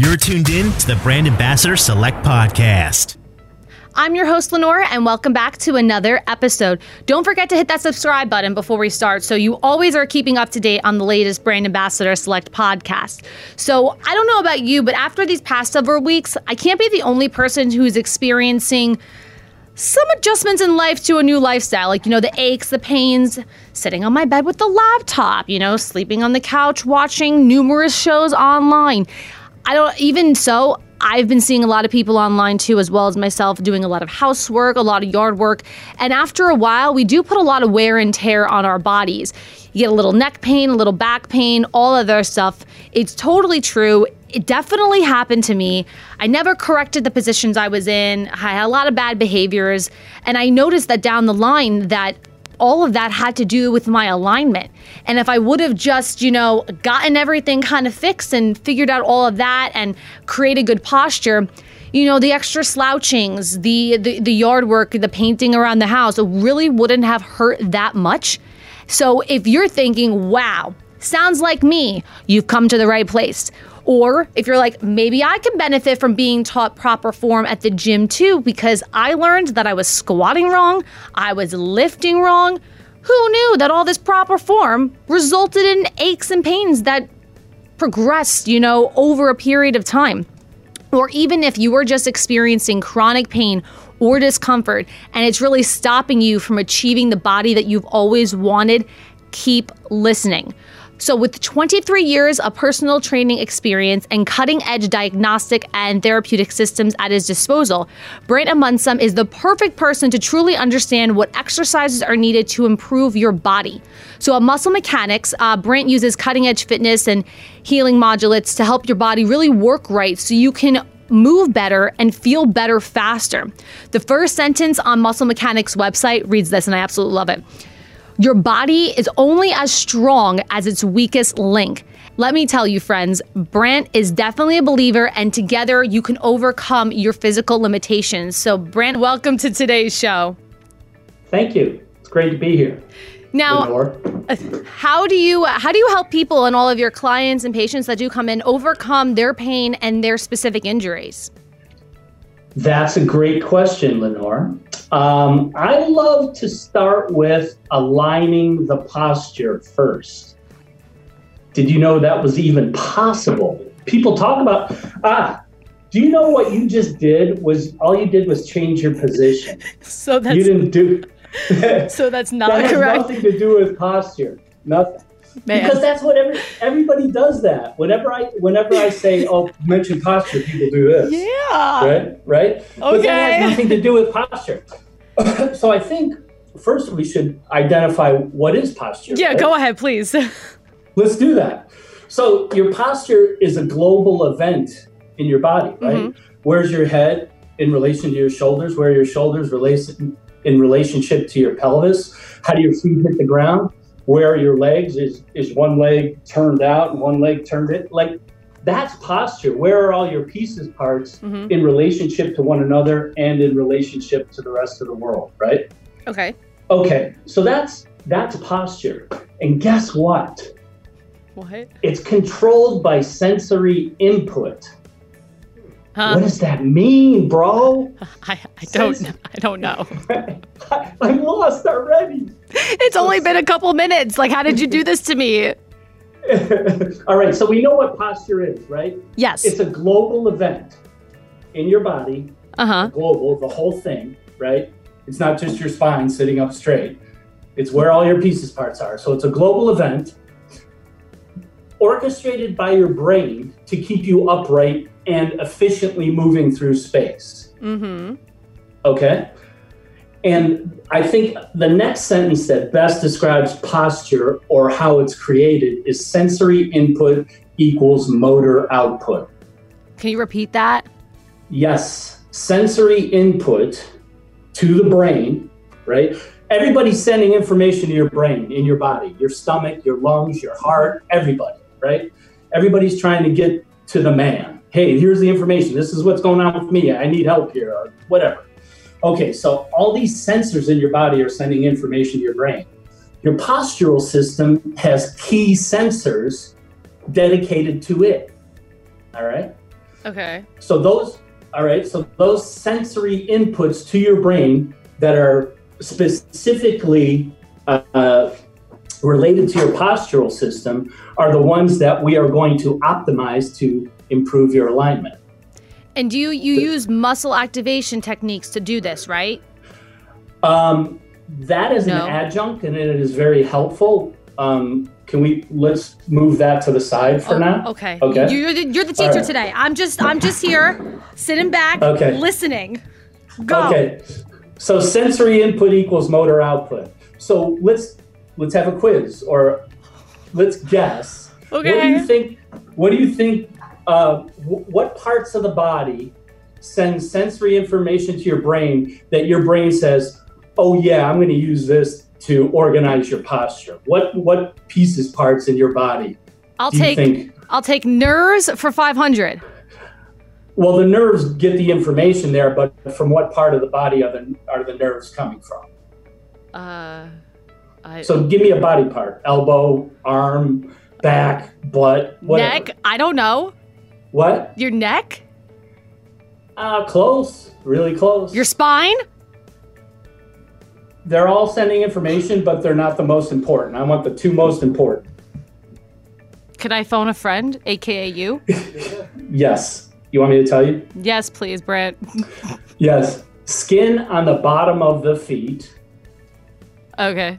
You're tuned in to the Brand Ambassador Select Podcast. I'm your host, Lenore, and welcome back to another episode. Don't forget to hit that subscribe button before we start so you always are keeping up to date on the latest Brand Ambassador Select podcast. So, I don't know about you, but after these past several weeks, I can't be the only person who's experiencing some adjustments in life to a new lifestyle, like, you know, the aches, the pains, sitting on my bed with the laptop, you know, sleeping on the couch, watching numerous shows online. I don't even so, I've been seeing a lot of people online too, as well as myself, doing a lot of housework, a lot of yard work. And after a while, we do put a lot of wear and tear on our bodies. You get a little neck pain, a little back pain, all other stuff. It's totally true. It definitely happened to me. I never corrected the positions I was in. I had a lot of bad behaviors. And I noticed that down the line that all of that had to do with my alignment. And if I would have just, you know, gotten everything kind of fixed and figured out all of that and created good posture, you know, the extra slouchings, the, the, the yard work, the painting around the house really wouldn't have hurt that much. So if you're thinking, wow, sounds like me, you've come to the right place. Or if you're like, maybe I can benefit from being taught proper form at the gym too, because I learned that I was squatting wrong, I was lifting wrong. Who knew that all this proper form resulted in aches and pains that progressed, you know, over a period of time? Or even if you were just experiencing chronic pain or discomfort and it's really stopping you from achieving the body that you've always wanted, keep listening. So, with 23 years of personal training experience and cutting edge diagnostic and therapeutic systems at his disposal, Brant Amunsum is the perfect person to truly understand what exercises are needed to improve your body. So, at Muscle Mechanics, uh, Brant uses cutting edge fitness and healing modulates to help your body really work right so you can move better and feel better faster. The first sentence on Muscle Mechanics website reads this, and I absolutely love it. Your body is only as strong as its weakest link. Let me tell you, friends, Brant is definitely a believer, and together you can overcome your physical limitations. So, Brant, welcome to today's show. Thank you. It's great to be here. Now, uh, how do you how do you help people and all of your clients and patients that do come in overcome their pain and their specific injuries? That's a great question, Lenore. Um, I love to start with aligning the posture first. Did you know that was even possible? People talk about, ah, do you know what you just did was all you did was change your position. So that's you didn't do. so that's not that correct. Nothing to do with posture. Nothing. Man. Because that's what every, everybody does that. Whenever I whenever I say, "Oh, mention posture," people do this. Yeah. Right. Right. Okay. But that has nothing to do with posture. so I think first we should identify what is posture. Yeah. Right? Go ahead, please. Let's do that. So your posture is a global event in your body, right? Mm-hmm. Where's your head in relation to your shoulders? Where are your shoulders relation in relationship to your pelvis? How do your feet hit the ground? Where your legs is is one leg turned out and one leg turned in. Like that's posture. Where are all your pieces parts mm-hmm. in relationship to one another and in relationship to the rest of the world right? Okay. Okay so that's that's posture. And guess what? What? It's controlled by sensory input Huh? What does that mean, bro? I, I don't I don't know. I'm lost already. It's only been a couple minutes. Like, how did you do this to me? All right, so we know what posture is, right? Yes. It's a global event in your body. Uh-huh. Global, the whole thing, right? It's not just your spine sitting up straight. It's where all your pieces parts are. So it's a global event orchestrated by your brain to keep you upright and efficiently moving through space. Mm-hmm. Okay. And I think the next sentence that best describes posture or how it's created is sensory input equals motor output. Can you repeat that? Yes. Sensory input to the brain, right? Everybody's sending information to your brain, in your body, your stomach, your lungs, your heart, everybody, right? Everybody's trying to get to the man hey, here's the information. This is what's going on with me. I need help here, or whatever. Okay, so all these sensors in your body are sending information to your brain. Your postural system has key sensors dedicated to it. All right. Okay. So those, all right, so those sensory inputs to your brain that are specifically uh, uh, related to your postural system are the ones that we are going to optimize to improve your alignment. And you you use muscle activation techniques to do this, right? Um, that is No. an adjunct and it is very helpful. Um, can we let's move that to the side for Oh, now? Okay. Okay. You- You're the, you're the teacher right. today. I'm just I'm just here, sitting back, Okay. listening. Go. Okay. So sensory input equals motor output. So let's let's have a quiz or let's guess. Okay. What do you think? What do you think? Uh, w- what parts of the body send sensory information to your brain that your brain says, "Oh yeah, I'm going to use this to organize your posture." What what pieces, parts in your body I'll do you take think? I'll take nerves for 500. Well, the nerves get the information there, but from what part of the body are the are the nerves coming from? Uh, I, So give me a body part: elbow, arm, back, butt, whatever. neck. I don't know. What? Your neck. Uh, close. Really close. Your spine. they're all sending information, but they're not the most important. I want the two most important. Could I phone a friend, aka you? Yes. You want me to tell you? yes, please, Brent. Yes. Skin on the bottom of the feet. Okay.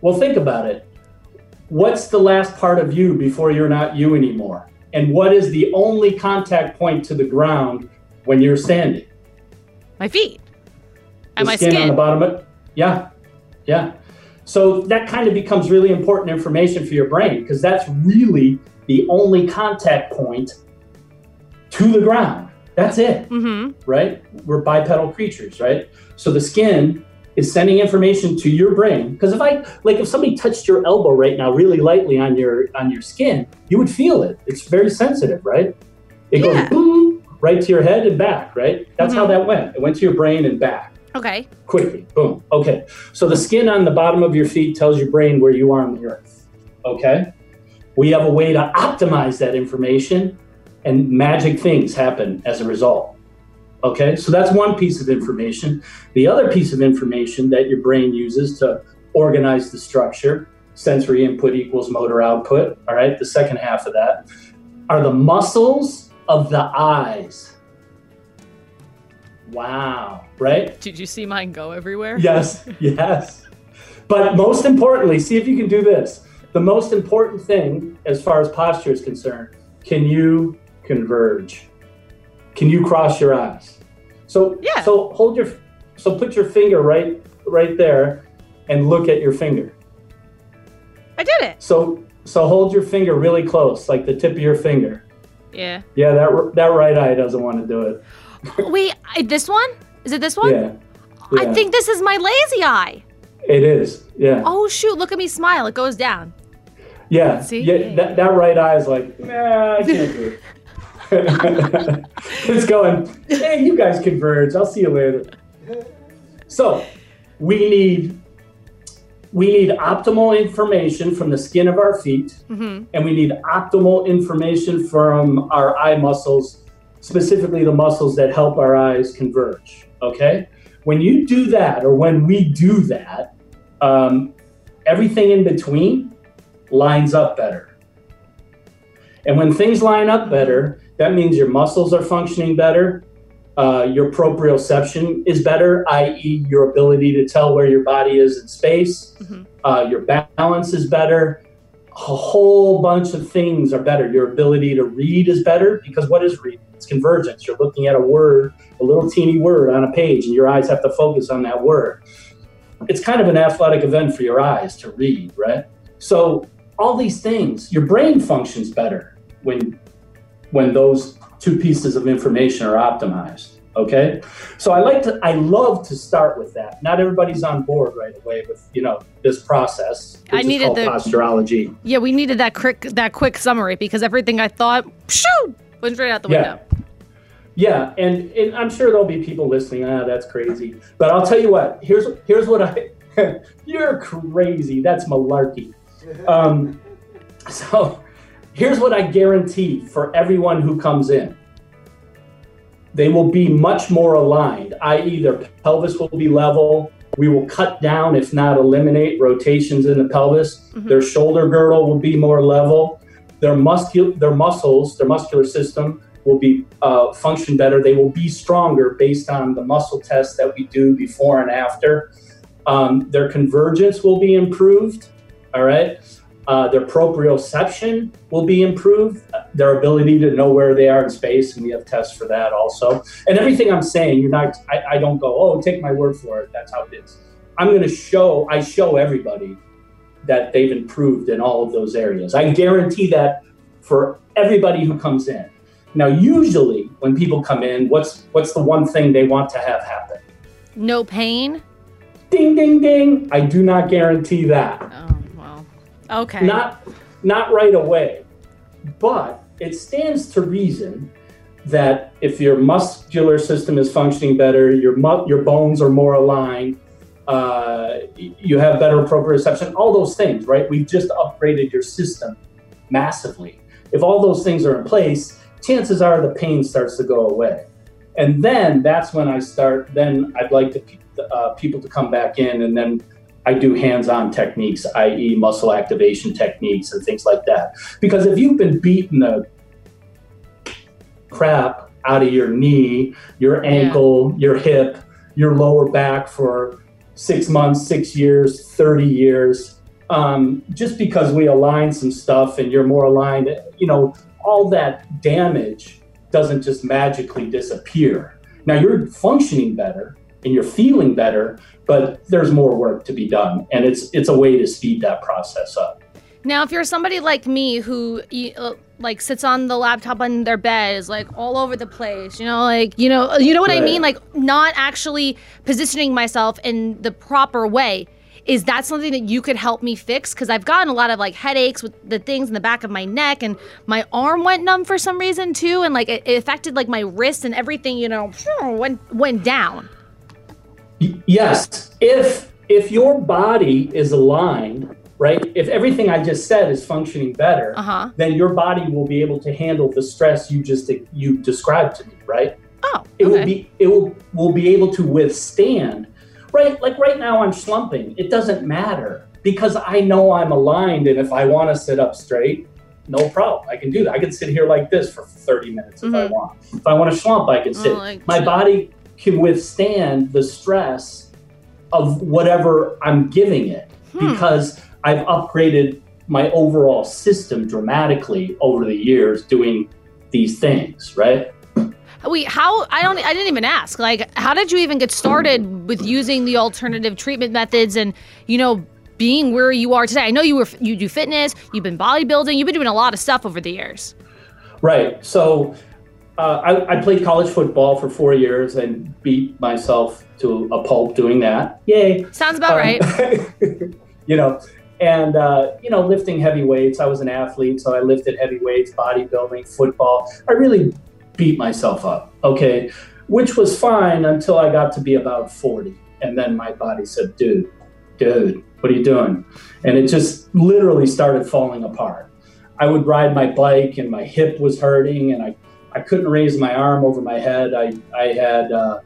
Well, think about it. What's the last part of you before you're not you anymore? And what is the only contact point to the ground when you're standing? My feet. And my skin, on the bottom of yeah yeah so that kind of becomes really important information for your brain because that's really the only contact point to the ground that's it Mm-hmm. right we're bipedal creatures right so the skin is sending information to your brain because if i like if somebody touched your elbow right now really lightly on your on your skin you would feel it it's very sensitive right it Yeah. goes boom right to your head and back right that's how Mhm. that went it went to your brain and back Okay. quickly. Boom. Okay. So the skin on the bottom of your feet tells your brain where you are on the earth. Okay. We have a way to optimize that information, and magic things happen as a result. Okay. So that's one piece of information. The other piece of information that your brain uses to organize the structure sensory input equals motor output. All right. The second half of that are the muscles of the eyes. Wow. Right? Did you see mine go everywhere? Yes, yes. But most importantly, see if you can do this. The most important thing, as far as posture is concerned, can you converge? Can you cross your eyes? So, Yeah. so hold your, so put your finger right, right there, and look at your finger. I did it. So, so hold your finger really close, like the tip of your finger. Yeah. Yeah, that that right eye doesn't want to do it. Wait, this one? Is it this one? Yeah, I think this is my lazy eye. it is. Yeah. Oh shoot! Look at me smile. It goes down. Yeah, See? yeah. That, that right eye is like, nah, I can't do it. it's going. Hey, you guys converge. I'll see you later. So, we need we need optimal information from the skin of our feet, Mm-hmm. and we need optimal information from our eye muscles, specifically the muscles that help our eyes converge. Okay, when you do that, or when we do that, um, everything in between lines up better. And when things line up better, that means your muscles are functioning better, uh, your proprioception is better, i.e., your ability to tell where your body is in space, Mhm. uh, your balance is better. A whole bunch of things are better. Your ability to read is better because what is reading? It's convergence. You're looking at a word, a little teeny word on a page, and your eyes have to focus on that word. It's kind of an athletic event for your eyes to read, right? So all these things, your brain functions better when when those two pieces of information are optimized. Okay, so I like to, I love to start with that. Not everybody's on board right away with you know this process. I needed the- posturology. Yeah, we needed that quick that quick summary because everything I thought, shoo, went right out the Yeah. window. Yeah, and, and I'm sure there'll be people listening. Ah, that's crazy. But I'll tell you what. Here's here's what I. you're crazy. That's malarkey. Um, so here's what I guarantee for everyone who comes in they will be much more aligned, i.e., their pelvis will be level. We will cut down, if not eliminate, rotations in the pelvis. Mm-hmm. Their shoulder girdle will be more level. Their muscul- their muscles, their muscular system will be uh, function better. They will be stronger based on the muscle tests that we do before and after. Um, their convergence will be improved. All right. Uh, their proprioception will be improved, their ability to know where they are in space, and we have tests for that also. And everything I'm saying, you're not. I, I don't go, oh, take my word for it. That's how it is. I'm going to show. I show everybody that they've improved in all of those areas. I guarantee that for everybody who comes in. Now, usually when people come in, what's what's the one thing they want to have happen? No pain. Ding, ding, ding. I do not guarantee that. Oh. Okay. Not not right away. But it stands to reason that if your muscular system is functioning better, your mu- your bones are more aligned, uh, you have better proprioception, all those things, right? We've just upgraded your system massively. If all those things are in place, chances are the pain starts to go away. And then that's when I start, then I'd like to, uh, people to come back in and then I do hands on techniques, i.e., muscle activation techniques and things like that. Because if you've been beating the crap out of your knee, your ankle, yeah. your hip, your lower back for six months, six years, 30 years, um, just because we align some stuff and you're more aligned, you know, all that damage doesn't just magically disappear. Now you're functioning better and you're feeling better, but there's more work to be done, and it's it's a way to speed that process up. Now, if you're somebody like me who uh, like sits on the laptop on their bed, is like all over the place, you know, like you know, you know what right. I mean, like not actually positioning myself in the proper way. Is that something that you could help me fix? Because I've gotten a lot of like headaches with the things in the back of my neck, and my arm went numb for some reason too, and like it, it affected like my wrist and everything, you know, went went down. Yes, if if your body is aligned, right? If everything I just said is functioning better, uh-huh. then your body will be able to handle the stress you just you described to me, right? Oh, okay. it will be it will will be able to withstand, right? Like right now I'm slumping. It doesn't matter because I know I'm aligned, and if I want to sit up straight, no problem. I can do that. I can sit here like this for 30 minutes if mm-hmm. I want. If I want to slump, I can sit. Oh, like My body can withstand the stress of whatever I'm giving it hmm. because I've upgraded my overall system dramatically over the years doing these things, right? Wait, how? I don't. I didn't even ask. Like, how did you even get started with using the alternative treatment methods and you know being where you are today? I know you were you do fitness, you've been bodybuilding, you've been doing a lot of stuff over the years. Right. So uh, I, I, played college football for four years and beat myself to a pulp doing that. Yay! Sounds about um, right. you know, and uh, you know, lifting heavy weights. I was an athlete, so I lifted heavy weights, bodybuilding, football. I really beat myself up. Okay, which was fine until I got to be about forty, and then my body said, "Dude, dude, what are you doing?" And it just literally started falling apart. I would ride my bike, and my hip was hurting, and I I couldn't raise my arm over my head. I, I had, uh,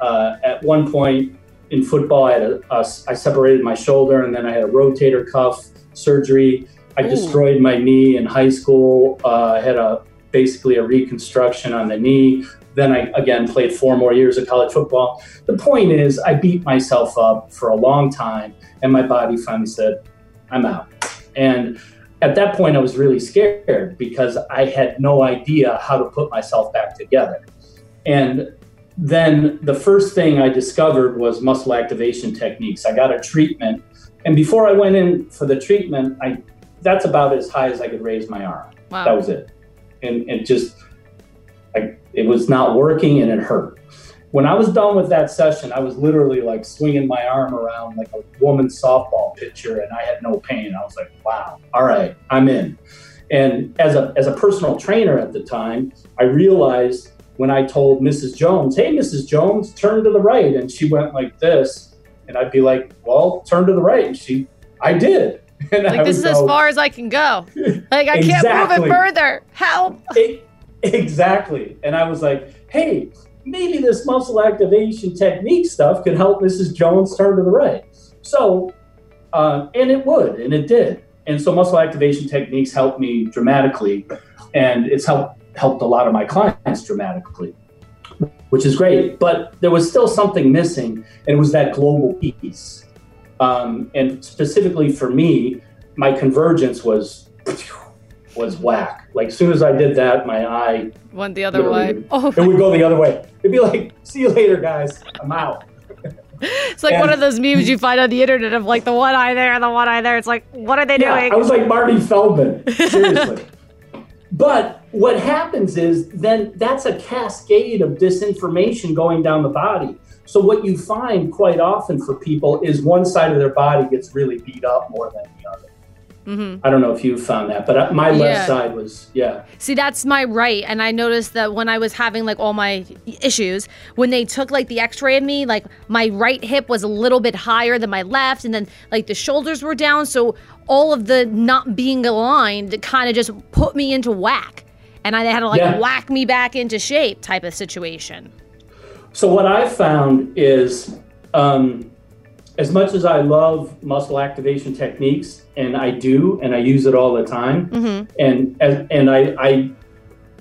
uh, at one point in football, I, had a, a, I separated my shoulder and then I had a rotator cuff surgery. I Ooh. destroyed my knee in high school. Uh, I had a basically a reconstruction on the knee. Then I again played four more years of college football. The point is, I beat myself up for a long time, and my body finally said, "I'm out." And at that point, I was really scared because I had no idea how to put myself back together. And then the first thing I discovered was muscle activation techniques. I got a treatment, and before I went in for the treatment, I that's about as high as I could raise my arm. Wow. That was it, and it just I, it was not working, and it hurt when I was done with that session, I was literally like swinging my arm around like a woman's softball pitcher, and I had no pain. I was like, "Wow, all right, I'm in." And as a as a personal trainer at the time, I realized when I told Mrs. Jones, "Hey, Mrs. Jones, turn to the right," and she went like this, and I'd be like, "Well, turn to the right," and she, I did, And I Like this is would as far as I can go. Like I can't move it further. Help. "E- exactly. And I was like, hey, maybe this muscle activation technique stuff could help Mrs. Jones turn to the right. So, uh, and it would, and it did. And so muscle activation techniques helped me dramatically, and it's helped helped a lot of my clients dramatically, which is great. But there was still something missing, and it was that global piece. Um, and specifically for me, my convergence was was whack. Like as soon as I did that, my eye Went the other way. Oh, it would go the other way. It'd be like, "See you later, guys. I'm out." it's like one of those memes you find on the internet of like the one eye there and the one eye there. It's like, what are they Yeah, doing? I was like Marty Feldman. Seriously. but what happens is then that's a cascade of disinformation going down the body. So what you find quite often for people is one side of their body gets really beat up more than the other. Mhm. I don't know if you found that, but uh, my Yeah. left side was yeah. See, that's my right. And I noticed that when I was having like all my issues, when they took like the x ray of me, like my right hip was a little bit higher than my left. And then like the shoulders were down. So all of the not being aligned kind of just put me into whack. And I had to like Yeah. whack me back into shape type of situation. So what I found is, um, as much as I love muscle activation techniques, and I do, and I use it all the time, Mm-hmm. and and, and I, I,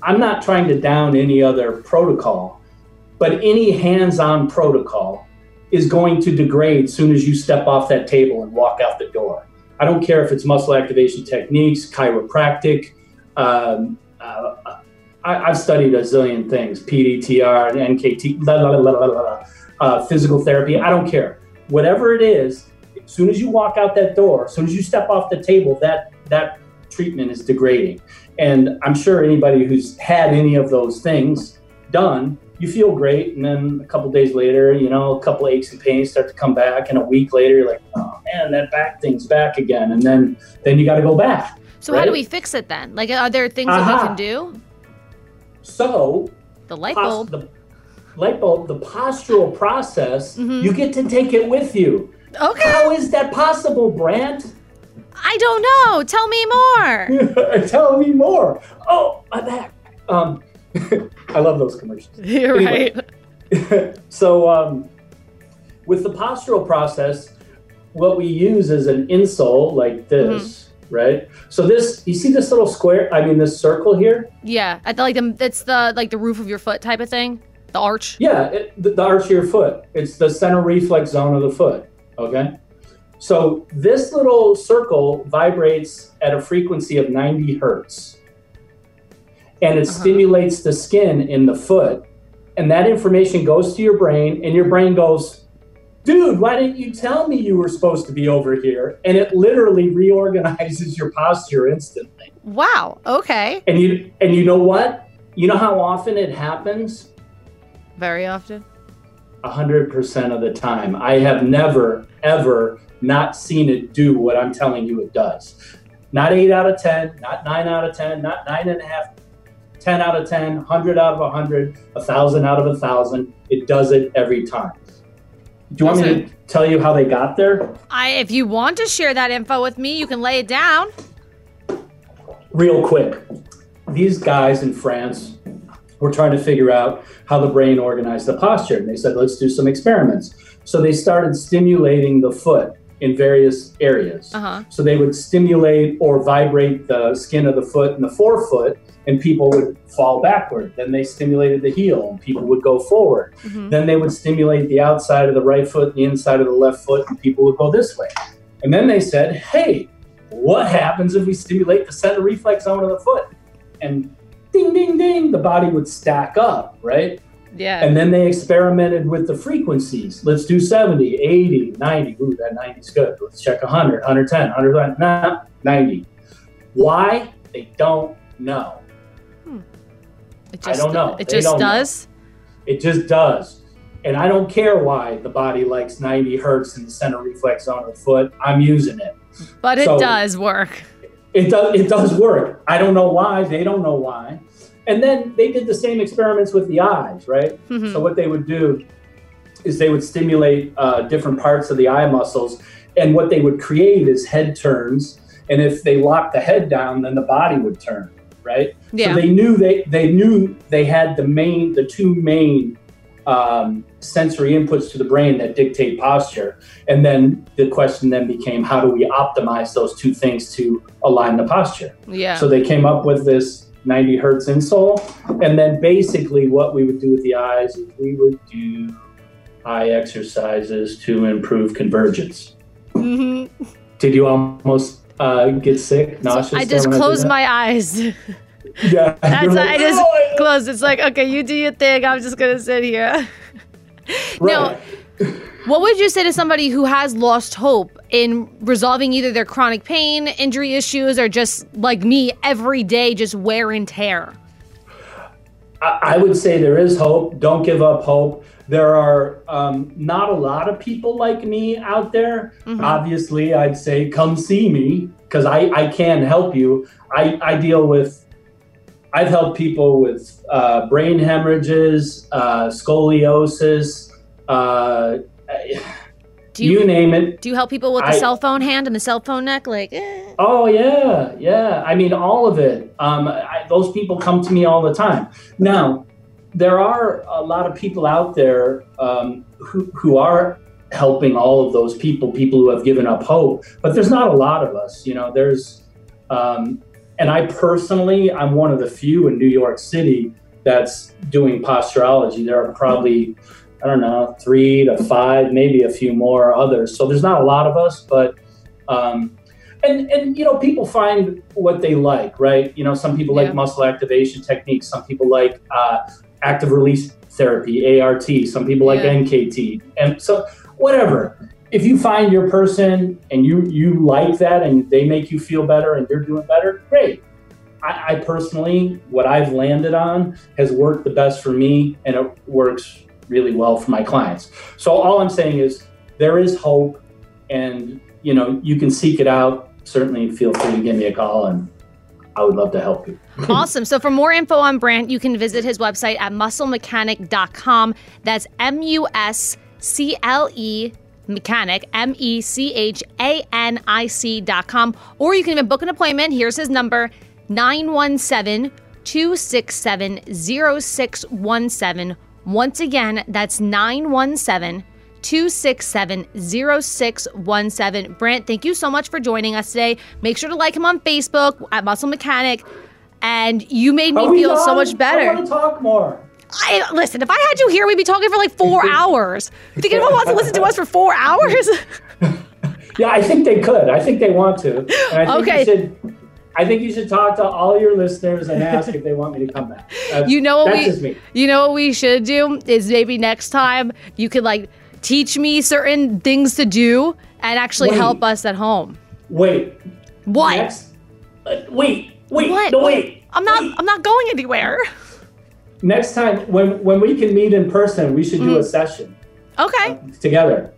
I'm not trying to down any other protocol, but any hands-on protocol is going to degrade soon as you step off that table and walk out the door. I don't care if it's muscle activation techniques, chiropractic. Um, uh, I, I've studied a zillion things: PDTR, and NKT, la, la, la, la, la, la, uh, physical therapy. I don't care. Whatever it is, as soon as you walk out that door, as soon as you step off the table, that that treatment is degrading. And I'm sure anybody who's had any of those things done, you feel great, and then a couple days later, you know, a couple aches and pains start to come back, and a week later, you're like, oh man, that back thing's back again, and then then you got to go back. So how do we fix it then? Like, are there things that we can do? So The light bulb. the light bulb, the postural process, Mhm. you get to take it with you. Okay. How is that possible, Brant? I don't know. Tell me more. Tell me more. Oh, my back. Um, I love those commercials. You're Anyway. right. so, um, with the postural process, what we use is an insole like this, right? So this, you see this little square? I mean, this circle here. Yeah, I like the it's the like the roof of your foot type of thing, the arch. Yeah, it, the, the arch of your foot. It's the center reflex zone of the foot. Okay. So this little circle vibrates at a frequency of 90 hertz. And it Uh-huh. stimulates the skin in the foot. And that information goes to your brain, and your brain goes, Dude, why didn't you tell me you were supposed to be over here? And it literally reorganizes your posture instantly. Wow. Okay. And you and you know what? You know how often it happens? Very often. hundred percent of the time. I have never, ever not seen it do what I'm telling you it does. Not eight out of ten, not nine out of ten, not nine and a half, ten out of ten, hundred out of a hundred, a thousand out of a thousand. It does it every time. Do you want me to tell you how they got there? I if you want to share that info with me, you can lay it down. real quick. These guys in France were trying to figure out how the brain organized the posture. And they said, let's do some experiments. So they started stimulating the foot in various areas. Uh-huh. So they would stimulate or vibrate the skin of the foot and the forefoot, and people would fall backward. Then they stimulated the heel, and people would go forward. Mhm. Then they would stimulate the outside of the right foot, the inside of the left foot, and people would go this way. And then they said, hey, what happens if we stimulate the center reflex zone of the foot? And ding, ding, ding, the body would stack up, right? Yeah. And then they experimented with the frequencies. Let's do 70, 80, 90. Ooh, that 90 is good. Let's check 100, 110, 110, nah, 90. Why? They don't know. Hmm. it I don't know. It They just don't know. does. It just does. And I don't care why the body likes 90 hertz in the center reflex on the foot. I'm using it. But it So- does work. It does it does work. I don't know why. They don't know why. And then they did the same experiments with the eyes, right? Mhm. So what they would do is they would stimulate uh, different parts of the eye muscles, and what they would create is head turns. And if they locked the head down, then the body would turn, right? Yeah. So they knew they they knew they had the main the two main um, sensory inputs to the brain that dictate posture. And then the question then became, how do we optimize those two things to align the posture? Yeah. So they came up with this 90 hertz insole. And then basically what we would do with the eyes is we would do eye exercises to improve convergence. hmm Did you almost uh, get sick, nauseous? I just closed my eyes. Yeah. That's You're I just "Oh, closed. It's like, okay, you do your thing. I'm just gonna sit here. Now, what would you say to somebody who has lost hope in resolving either their chronic pain, injury issues, or just like me, every day, just wear and tear? I would say there is hope. Don't give up hope. There are um, not a lot of people like me out there. Mhm. Obviously, I'd say come see me because I, I can help you. I, I deal with, I've helped people with uh, brain hemorrhages, uh, scoliosis, uh, Do you, you name it. do you help people with the I- cell phone hand and the cell phone neck? Like, eh. Oh yeah, yeah. I mean, all of it. Um, I, those people come to me all the time. Now, there are a lot of people out there um, who who are helping all of those people, people who have given up hope. But there's not a lot of us. You know, there's, um, and I personally, I'm one of the few in New York City that's doing posturology. There are probably I don't know, three to five, maybe a few more others. So there's not a lot of us, but um, and and you know, people find what they like, right? You know, some people Yeah. like muscle activation techniques. Some people like uh, active release therapy, ART. Some people like Yeah. NKT, and so whatever. If you find your person and you you like that and they make you feel better and you're doing better, great. I, I personally, what I've landed on has worked the best for me, and it works really well for my clients. So all I'm saying is there is hope, and you know you can seek it out. Certainly, feel free to give me a call, and I would love to help you. awesome. So for more info on Brant, you can visit his website at musclemechanic.com. That's M U S C L E mechanic, M E C H A N I C.com. Or you can even book an appointment. Here's his number 917 267 0617. Once again, that's 917 267 0617. Brant, thank you so much for joining us today. Make sure to like him on Facebook at Muscle Mechanic. And you made me feel so much I better. want to talk more. I listen. If I had you here, we'd be talking for like four hours. You think anyone wants to listen to us for four hours? Yeah, I think they could. I think they want to. I Okay. I think you should talk to all your listeners and ask if they want me to come back. That's, You know what we-. You know what we should do is maybe next time you could like teach me certain things to do and actually Wait. help us at home. Wait. What? Next. Uh, wait. Wait. What? No, wait. I'm not. Wait. I'm not going anywhere. Next time, when when we can meet in person, we should do Mm. a session Okay. together.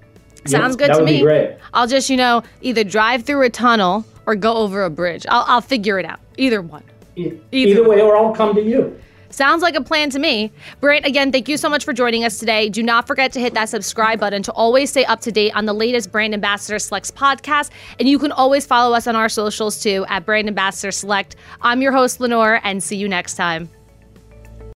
Sounds Yeah, good that to would me. Be great. I'll just you know either drive through a tunnel or go over a bridge. I'll I'll figure it out. Either one. Either Either way, or I'll come to you. Sounds like a plan to me. Brant, again, thank you so much for joining us today. Do not forget to hit that subscribe button to always stay up to date on the latest Brand Ambassador Selects podcast. And you can always follow us on our socials too at Brand Ambassador Select. I'm your host, Lenore, and see you next time.